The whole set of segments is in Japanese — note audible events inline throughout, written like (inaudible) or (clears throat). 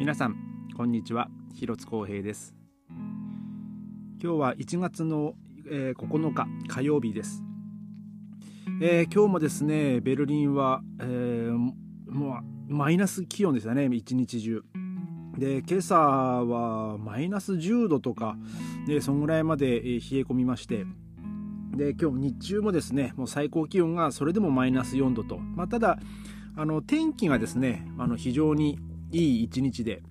皆さんこんにちは。広津光平です。今日は1月の、えー、9日火曜日です、えー、今日もですねベルリンは、えー、もうマイナス気温でしたね一日中。で今朝はマイナス10度とかでそんぐらいまで冷え込みまして。で今日日中もですねもう最高気温がそれでもマイナス4度と、まあ、ただあの天気がですねあの非常にいい一日で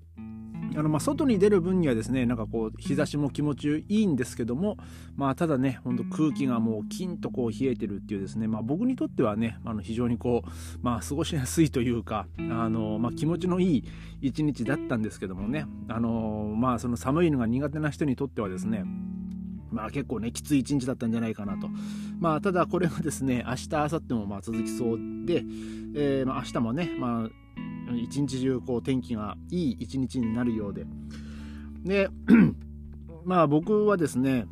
あのまあ外に出る分にはですねなんかこう日差しも気持ちいいんですけどもまあただねほんと空気がもうキンとこう冷えてるっていうですねまあ僕にとってはねあの非常にこうまあ過ごしやすいというかあのまあ気持ちのいい一日だったんですけどもねあのまあその寒いのが苦手な人にとってはですねまあ結構ね、きつい一日だったんじゃないかなと。まあただこれはですね、明日、明後日もまあ続きそうで、えー、まあ明日もね、まあ一日中こう天気がいい一日になるようで。で (clears throat) まあ僕はですね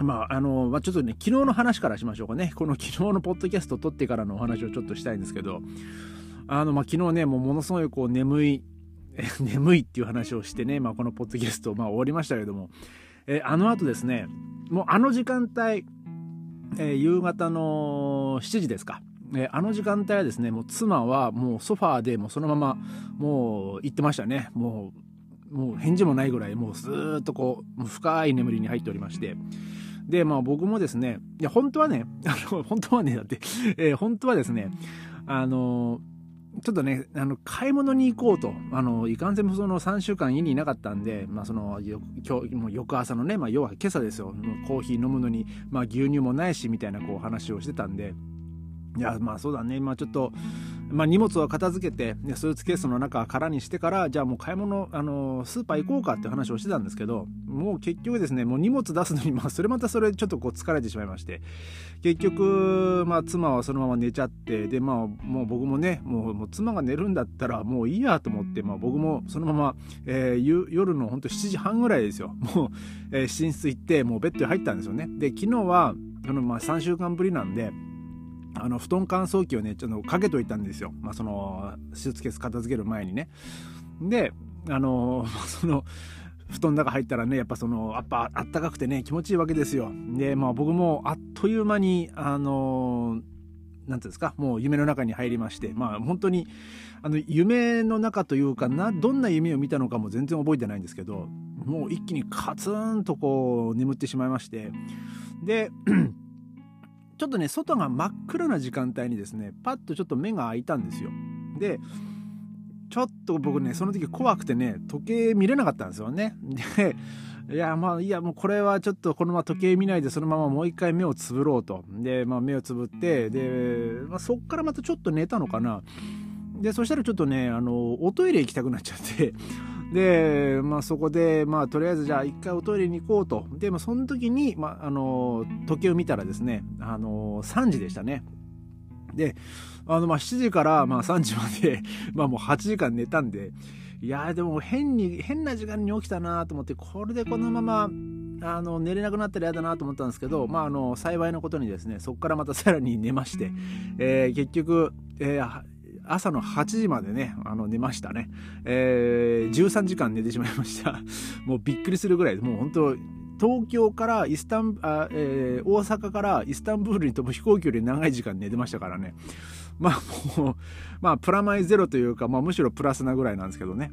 まああの、まあ、ちょっとね昨日の話からしましょうかね。この (laughs) 昨日のポッドキャスト撮ってからのお話をちょっとしたいんですけど。あの、まあ、昨日ねもうものすごいこう眠い (laughs) 眠いっていう話をしてね、まあ、このポッドキャスト、まあ、終わりましたけども、えあの後ですねもうあの時間帯、えー、夕方の7時ですかえあの時間帯はですねもう妻はもうソファーでもうそのままもう行ってましたねもうもう返事もないぐらいもうずっとこう深い眠りに入っておりましてでまあ僕もですねいや本当はね (laughs) あの本当はねだって、えー、本当はですねあのちょっとね、あの、買い物に行こうと。あの、いかんせんもその3週間家にいなかったんで、まあその、今日、もう翌朝のね、まあ要は今朝ですよ。コーヒー飲むのに、まあ牛乳もないし、みたいなこう話をしてたんで、いやまあそうだね。まあちょっと、まあ、荷物を片付けてスーツケースの中空にしてからじゃあもう買い物あのスーパー行こうかって話をしてたんですけどもう結局ですねもう荷物出すのに (laughs) まあそれまたそれちょっとこう疲れてしまいまして結局まあ妻はそのまま寝ちゃってでまあもう僕もねもうもう妻が寝るんだったらもういいやと思って、まあ、僕もそのまま、えー、夜のほんと7時半ぐらいですよ。(laughs) もう、えー、寝室行ってもうベッドに入ったんですよね。で昨日はあのまあ3週間ぶりなんであの布団乾燥機をねちょっとかけといたんですよ、まあ、そのスーツケース片付ける前にね。であの (laughs) その布団の中入ったらねやっぱそのやっぱあったかくてね気持ちいいわけですよ。でまあ僕もあっという間にあの何ていうんですかもう夢の中に入りまして。まあ本当にあの夢の中というかなどんな夢を見たのかも全然覚えてないんですけどもう一気にカツンとこう眠ってしまいまして。でちょっとね外が真っ暗な時間帯にですねパッとちょっと目が開いたんですよ。でちょっと僕ねその時怖くてね時計見れなかったんですよね。でいやまあいやもうこれはちょっとこのまま時計見ないでそのままもう一回目をつぶろうと。で、まあ、目をつぶってで、まあ、そっからまたちょっと寝たのかな。でそしたらちょっとねあのおトイレ行きたくなっちゃって。で、まあ、そこで、まあ、とりあえずじゃあ一回おトイレに行こうと。で、まあ、その時に、まあ、あの、時計を見たらですね、あの、3時でしたね。で、あの、まあ、7時から、まあ、3時まで (laughs) まあ、もう8時間寝たんで、いやでも変に、変な時間に起きたなと思って、これでこのまま、あの、寝れなくなったら嫌だなと思ったんですけど、まあ、あの、幸いなことにですね、そこからまたさらに寝まして、えー、結局、えー、朝の8時までね、あの寝ましたね。えー、13時間寝てしまいました。(laughs) もうびっくりするぐらい、もう本当東京からイスタンあ、えー、大阪からイスタンブールに飛ぶ飛行機より長い時間寝てましたからね。まあもう、まあプラマイゼロというか、まあむしろプラスなぐらいなんですけどね。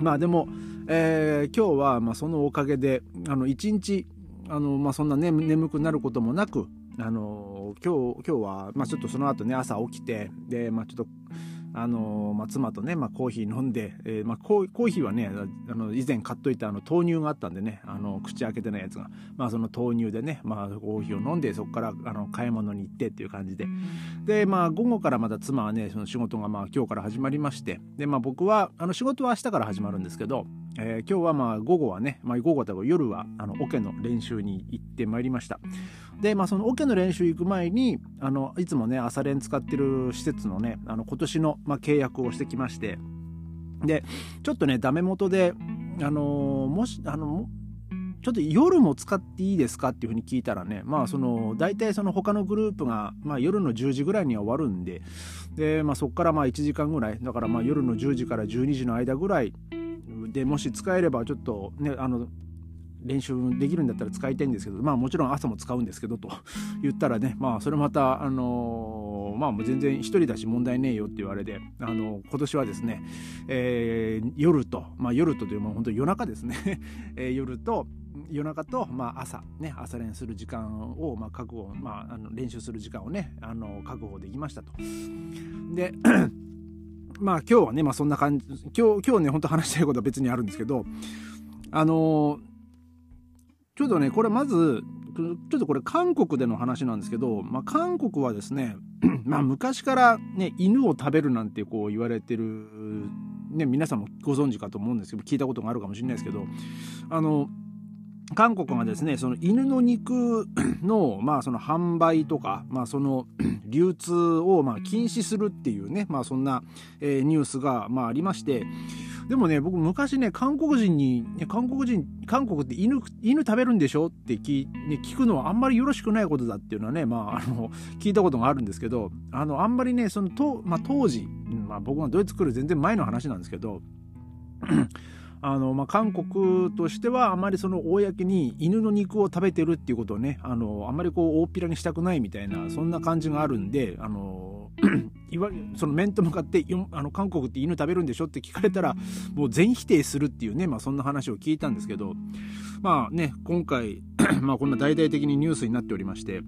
まあでも、えー、今日はまあそのおかげで、あの一日、あのまあそんな、ね、眠くなることもなく、あの今日今日は、まあ、ちょっとその後ね朝起きてで、まあ、ちょっとあのまあ、妻とね、まあ、コーヒー飲んで、えーまあ、コーヒーはねあの以前買っといたあの豆乳があったんでねあの口開けてないやつが、まあ、その豆乳でね、まあ、コーヒーを飲んでそこからあの買い物に行ってっていう感じで。で、まあ、午後からまた妻はねその仕事がまあ今日から始まりましてで、まあ、僕はあの仕事は明日から始まるんですけど、えー、今日はまあ午後はね、まあ、午後とか夜はあのオケの練習に行ってまいりました。で、まあ、そのオケの練習行く前にあのいつもね朝練使ってる施設のねあの今年の、まあ、契約をしてきましてでちょっとねダメ元であのもしあのちょっと夜も使っていいですか？っていうふうに聞いたらね、まあその、大体その他のグループが、まあ夜の10時ぐらいには終わるんで、で、まあそこからまあ1時間ぐらい、だからまあ夜の10時から12時の間ぐらいでもし使えればちょっとね、あの、練習できるんだったら使いたいんですけどまあもちろん朝も使うんですけどと (laughs) 言ったらねまあそれまたあの、まあもう全然一人だし問題ねえよって言われてあの今年はですね、えー、夜とまあ夜とというも本当夜中ですね、(laughs) えー、夜と夜中と、まあ、朝ね朝練する時間を、まあ、確保、まあ、あの練習する時間をねあの確保できましたと。で (clears throat) まあ今日はね、まあ、そんな感じ今日今日ね本当話したいことは別にあるんですけどあのちょっとねこれまずちょっとこれ韓国での話なんですけど、まあ、韓国はですね (clears throat) まあ昔からね犬を食べるなんてこう言われてる、ね、皆さんもご存知かと思うんですけど聞いたことがあるかもしれないですけどあの韓国がですねその犬の肉 (clears throat) の,、まあその販売とか、まあ、その (clears throat) 流通をま禁止するっていうね、まあ、そんな、え、ニュースがまあありましてでもね僕昔ね韓国人に韓国人韓国って犬犬食べるんでしょって聞,、ね、聞くのはあんまりよろしくないことだっていうのはね、まあ、あの (laughs) 聞いたことがあるんですけどあのあんまりねそのと、まあ、当時、まあ、僕がドイツ来る全然前の話なんですけど (clears throat) あのまあ、韓国としてはあまりその公に犬の肉を食べてるっていうことをねあのあんまりこう大っぴらにしたくないみたいなそんな感じがあるんであのいわその面と向かってあの韓国って犬食べるんでしょって聞かれたらもう全否定するっていうね、まあ、そんな話を聞いたんですけどまあね今回 (clears throat) まあこんな大々的にニュースになっておりまして。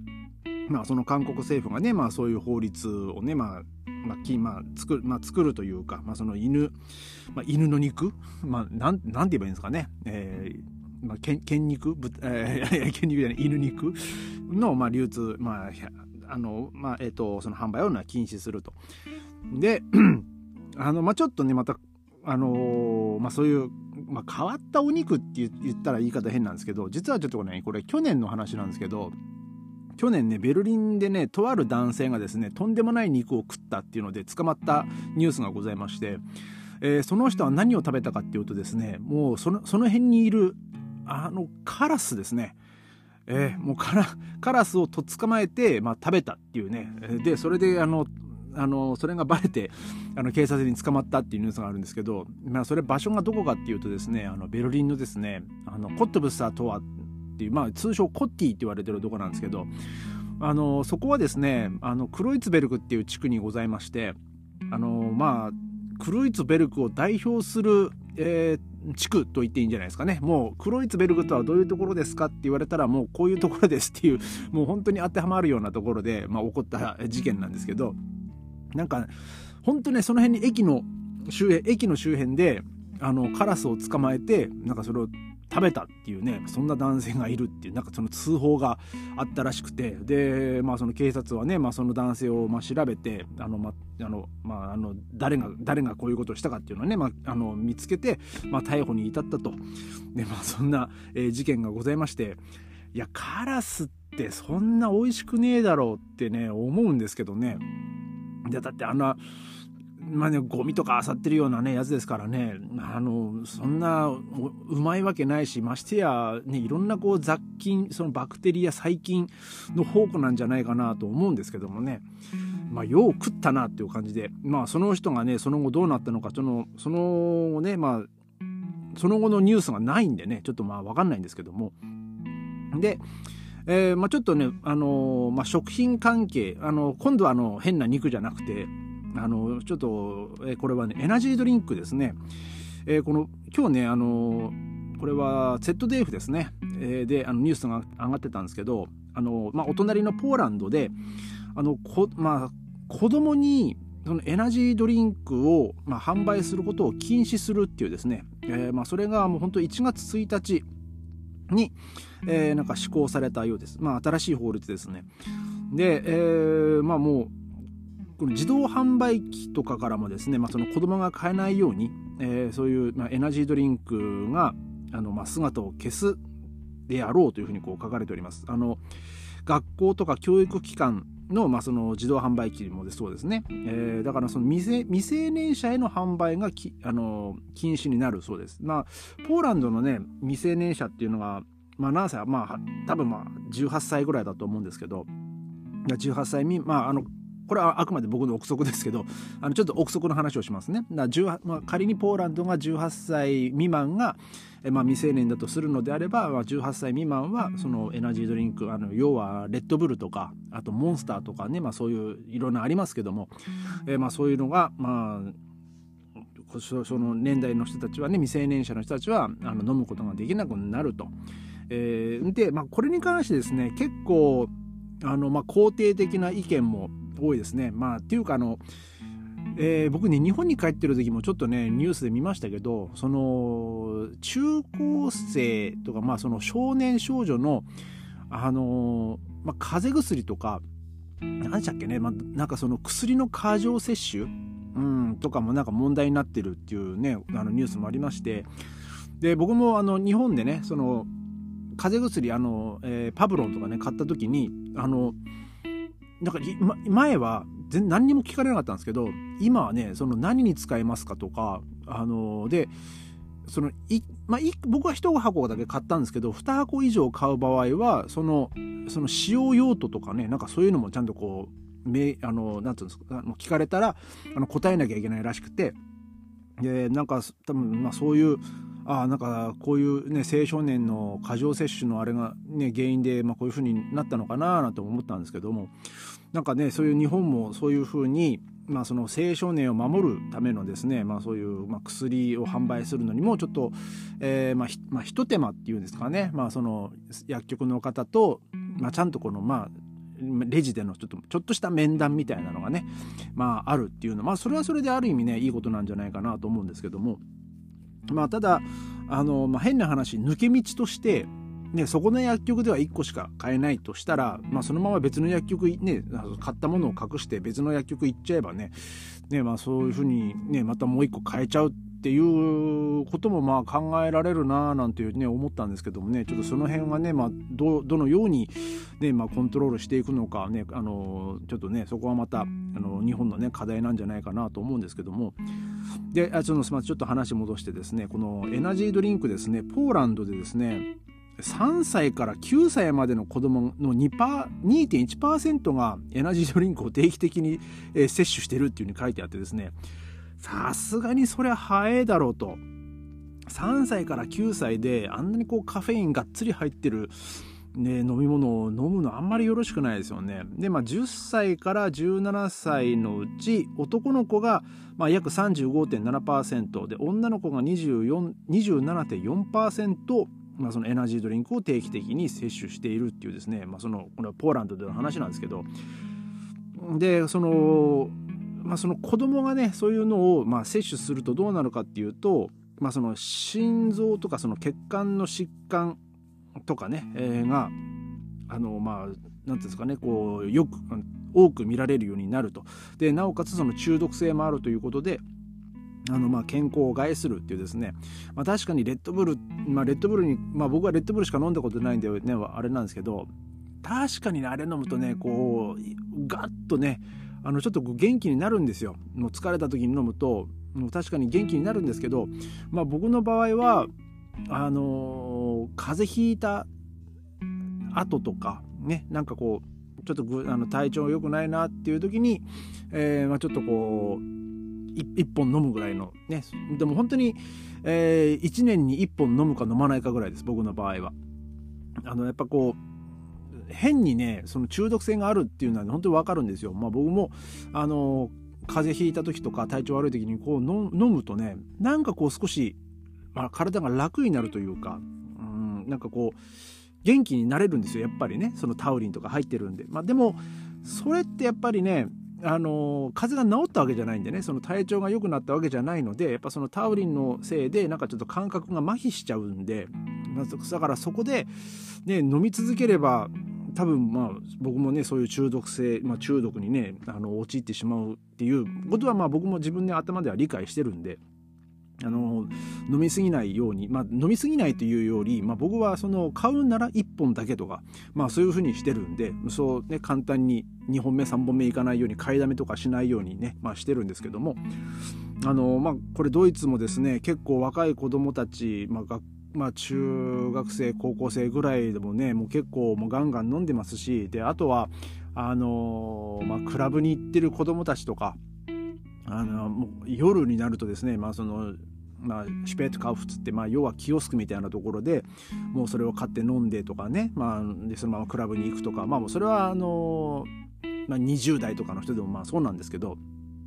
まあ、その韓国政府がね、まあ、そういう法律をね、まあまあまあ、作るまあ、作るというか、まあ、その犬、まあ、犬の肉、まあ、なんなんて言えばいいんですかね、えーまあ、け (laughs) 犬肉、えー、(laughs) 犬肉じゃない犬肉の、まあ、流通、まああのまあえーと、その販売を禁止すると。で (clears throat) あの、まあ、ちょっとねまたあのー、まあ、そういう、まあ、変わったお肉って言ったら言い方変なんですけど実はちょっとねこれ去年の話なんですけど去年ねベルリンでねとある男性がですねとんでもない肉を食ったっていうので捕まったニュースがございまして、えー、その人は何を食べたかっていうとですねもうそのその辺にいるあのカラスですねえー、もうカラカラスをと捕まえて、まあ、食べたっていうね。でそれであのあのそれがバレてあの警察に捕まったっていうニュースがあるんですけど、まあ、それ場所がどこかっていうとですねあのベルリンのですねあのコットブスターとはっていう、まあ、通称コッティって言われてるとこなんですけどあのそこはですねあのクロイツベルクっていう地区にございましてあのまあクロイツベルクを代表する、えー、地区と言っていいんじゃないですかね。もうクロイツベルグとはどういうところですかって言われたらもうこういうところですっていうもう本当に当てはまるようなところで、まあ、起こった事件なんですけどなんか本当ねその辺に駅の周辺駅の周辺であのカラスを捕まえてなんかそれを食べたっていうねそんな男性がいるっていうなんかその通報があったらしくてでまあその警察はね、まあ、その男性をま調べてあの、まあのまあ、の誰が誰がこういうことをしたかっていうのをね、まあ、の見つけて、ま、逮捕に至ったと。で、まあ、そんな、え、事件がございましていやカラスってそんな美味しくねえだろうってね思うんですけどね。でだってあんなまあね、ゴミとか漁ってるようなねやつですからね。あのそんなうまいわけないしましてや、ね、いろんなこう雑菌そのバクテリア細菌の宝庫なんじゃないかなと思うんですけどもね、まあ、よう食ったなっていう感じで、まあ、その人がねその後どうなったのかそのそのねまあその後のニュースがないんでねちょっとまあ分かんないんですけども。でえーまあ、ちょっとね、あのー、まあ、食品関係あの今度はあの変な肉じゃなくてあのちょっと、えこれはねエナジードリンクですね、えー、この今日ねあのこれは ZDF ですね、えー、であのニュースが上がってたんですけどあの、まあ、お隣のポーランドであのこ、まあ、子供にそのエナジードリンクを、まあ、販売することを禁止するっていうですね、えーまあ、それがもう本当1月1日に、えー、なんか施行されたようです。まあ、新しい法律ですね。で、えー、まあもうこの自動販売機とかからもですね、まあ、その子供が買えないように、えー、そういう、まあ、エナジードリンクがあの、まあ、姿を消すであろうというふうにこう書かれております。あの学校とか教育機関の,、まあその自動販売機もそうですね、えー、だからその未成年者への販売がきあの禁止になるそうです。まあ、ポーランドのね未成年者っていうのがまあ何歳まあ多分まあ18歳ぐらいだと思うんですけど18歳未まああのこれはあくまで僕の憶測ですけどあのちょっと憶測の話をしますね。まあ、仮にポーランドが18歳未満が、まあ、未成年だとするのであれば、まあ、18歳未満はそのエナジードリンクあの要はレッドブルとかあとモンスターとかね、まあ、そういういろんなありますけども、えまあ、そういうのがまあその年代の人たちはね未成年者の人たちはあの飲むことができなくなると。えー、で、まあ、これに関してですね結構あの、まあ、肯定的な意見も多いですね。まあ、っていうかあの、えー、僕ね日本に帰ってる時もちょっとねニュースで見ましたけどその中高生とか、まあ、その少年少女のあの、まあ、風邪薬とか何でしたっけね、まあ、なんかその薬の過剰摂取、うん、とかもなんか問題になってるっていうねあのニュースもありましてで僕もあの日本でねその風邪薬あの、えー、パブロンとかね買った時にあのんか、ま、前は全何にも聞かれなかったんですけど今はねその何に使えますかとかあのでそのい、まあ、い僕は1箱だけ買ったんですけど2箱以上買う場合はそのその使用用途とかねなんかそういうのもちゃんとこうめあのなんていうんですか聞かれたらあの答えなきゃいけないらしくてでなんか多分まあそういうあなんかこういうね青少年の過剰摂取のあれがね原因で、まあ、こういうふうになったのかななんて思ったんですけどもなんかねそういう日本もそういうふうにまあ、その青少年を守るためのですね、まあ、そういう、まあ、薬を販売するのにもちょっと、えーまあまあ、ひと手間っていうんですかね、まあ、その薬局の方と、まあ、ちゃんとこの、まあ、レジでのちょっとちょっとした面談みたいなのがね、まあ、あるっていうのは、まあ、それはそれである意味ねいいことなんじゃないかなと思うんですけども。まあ、ただあの、まあ、変な話抜け道としてね、そこの薬局では1個しか買えないとしたら、まあ、そのまま別の薬局ね買ったものを隠して別の薬局行っちゃえばねね、まあ、そういうふうに、ね、またもう1個買えちゃうっていうこともまあ考えられるななんていうね思ったんですけどもねちょっとその辺はね、まあ、どどのように、ねまあ、コントロールしていくのかねあのちょっとねそこはまたあの日本のね課題なんじゃないかなと思うんですけども。であちょっとちょっと話戻してですねこのエナジードリンクですねポーランドでですね3歳から9歳までの子供の2.1%がエナジードリンクを定期的に摂取してるっていうふうに書いてあってですね。さすがにそれは早いだろうと。3歳から9歳であんなにこうカフェインがっつり入ってる、ね、飲み物を飲むのあんまりよろしくないですよね。で、まあ、10歳から17歳のうち男の子がまあ約35.7%で女の子が27.4%まあ、そのエナジードリンクを定期的に摂取しているっていうですね、まあ、そのこれはポーランドでの話なんですけどでそのまあ、その子供がねそういうのをまあ摂取するとどうなるかっていうと、まあ、その心臓とかその血管の疾患とかね、えー、があのまあ何ていうんですかねこうよく多く見られるようになると。でなおかつその中毒性もあるということであのまあ健康を害するっていうですね、まあ、確かにレッドブル、まあ、レッドブルに、まあ、僕はレッドブルしか飲んだことないんでねあれなんですけど確かにねあれ飲むとねこうガッとねあのちょっと元気になるんですよ。もう疲れた時に飲むともう確かに元気になるんですけど、まあ、僕の場合はあのー、風邪ひいた後とかねなんかこうちょっとあの体調良くないなっていう時に、えーまあ、ちょっとこう1本飲むぐらいのねでも本当に、えー、1年に1本飲むか飲まないかぐらいです僕の場合は。あのやっぱこう変にねその中毒性があるっていうのは、ね、本当に分かるんですよ。まあ、僕もあの風邪ひいた時とか体調悪い時にこう飲むとねなんかこう少し、まあ、体が楽になるというかうんなんかこう元気になれるんですよやっぱりねそのタウリンとか入ってるんで。まあ、でもそれってやっぱりねあの風邪が治ったわけじゃないんでねその体調が良くなったわけじゃないのでやっぱそのタウリンのせいでなんかちょっと感覚が麻痺しちゃうんで、だからそこで、ね、飲み続ければ多分まあ僕もねそういう中毒性、まあ、中毒にねあの陥ってしまうっていうことはまあ僕も自分で頭では理解してるんで。あの飲み過ぎないように、まあ、飲み過ぎないというより、まあ、僕はその買うなら1本だけとか、まあ、そういうふうにしてるんでそう、ね、簡単に2本目3本目いかないように買いだめとかしないようにね、まあ、してるんですけどもあの、まあ、これドイツもですね結構若い子どもたち、まあ、まあ、中学生高校生ぐらいでもねもう結構もうガンガン飲んでますしであとはあの、まあ、クラブに行ってる子供たちとかあのもう夜になるとですね、まあそのまあ、シュペートカウフつって、まあ、要はキオスクみたいなところでもうそれを買って飲んでとかね、まあ、でそのままクラブに行くとか、まあ、もうそれはあのまあ、20代とかの人でもまあそうなんですけど、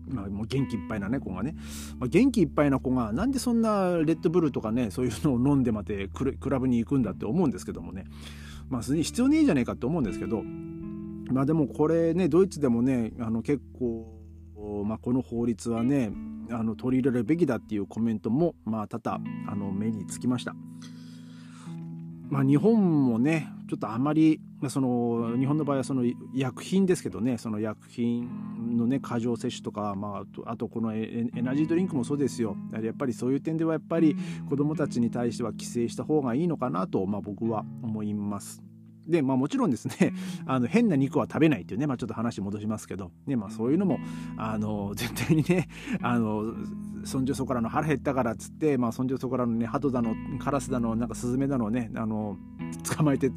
まあ、もう元気いっぱいなね子がね、まあ、元気いっぱいな子がなんでそんなレッドブルとかねそういうのを飲んでまでクラブに行くんだって思うんですけどもね。まあ必要ねえじゃねえかって思うんですけどまあでもこれねドイツでもねあの結構まあ、この法律はねあの取り入れるべきだっていうコメントも、まあ、多々あの目につきました。まあ、日本もねちょっとあまり、ま、その日本の場合はその薬品ですけどねその薬品のね過剰摂取とか、まあ、あとこのエナジードリンクもそうですよやっぱりそういう点ではやっぱり子どもたちに対しては規制した方がいいのかなと、まあ、僕は思います。で、まあもちろんですね、(laughs) あの変な肉は食べないっていうね、まあちょっと話戻しますけど、ね、まあそういうのも、あの、絶対にね、あの、そんじょそこらの腹減ったからっつって、まあそんじょそこらのね、鳩だの、カラスだの、なんかスズメだのね、あの、捕まえて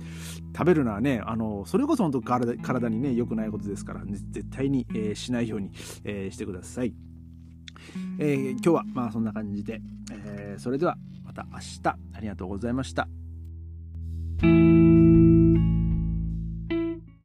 食べるのはね、あの、それこそ本当体体にね、良くないことですから、ね、絶対に、えー、しないように、えー、してください。えー、今日はまあそんな感じで、えー、それではまた明日ありがとうございました。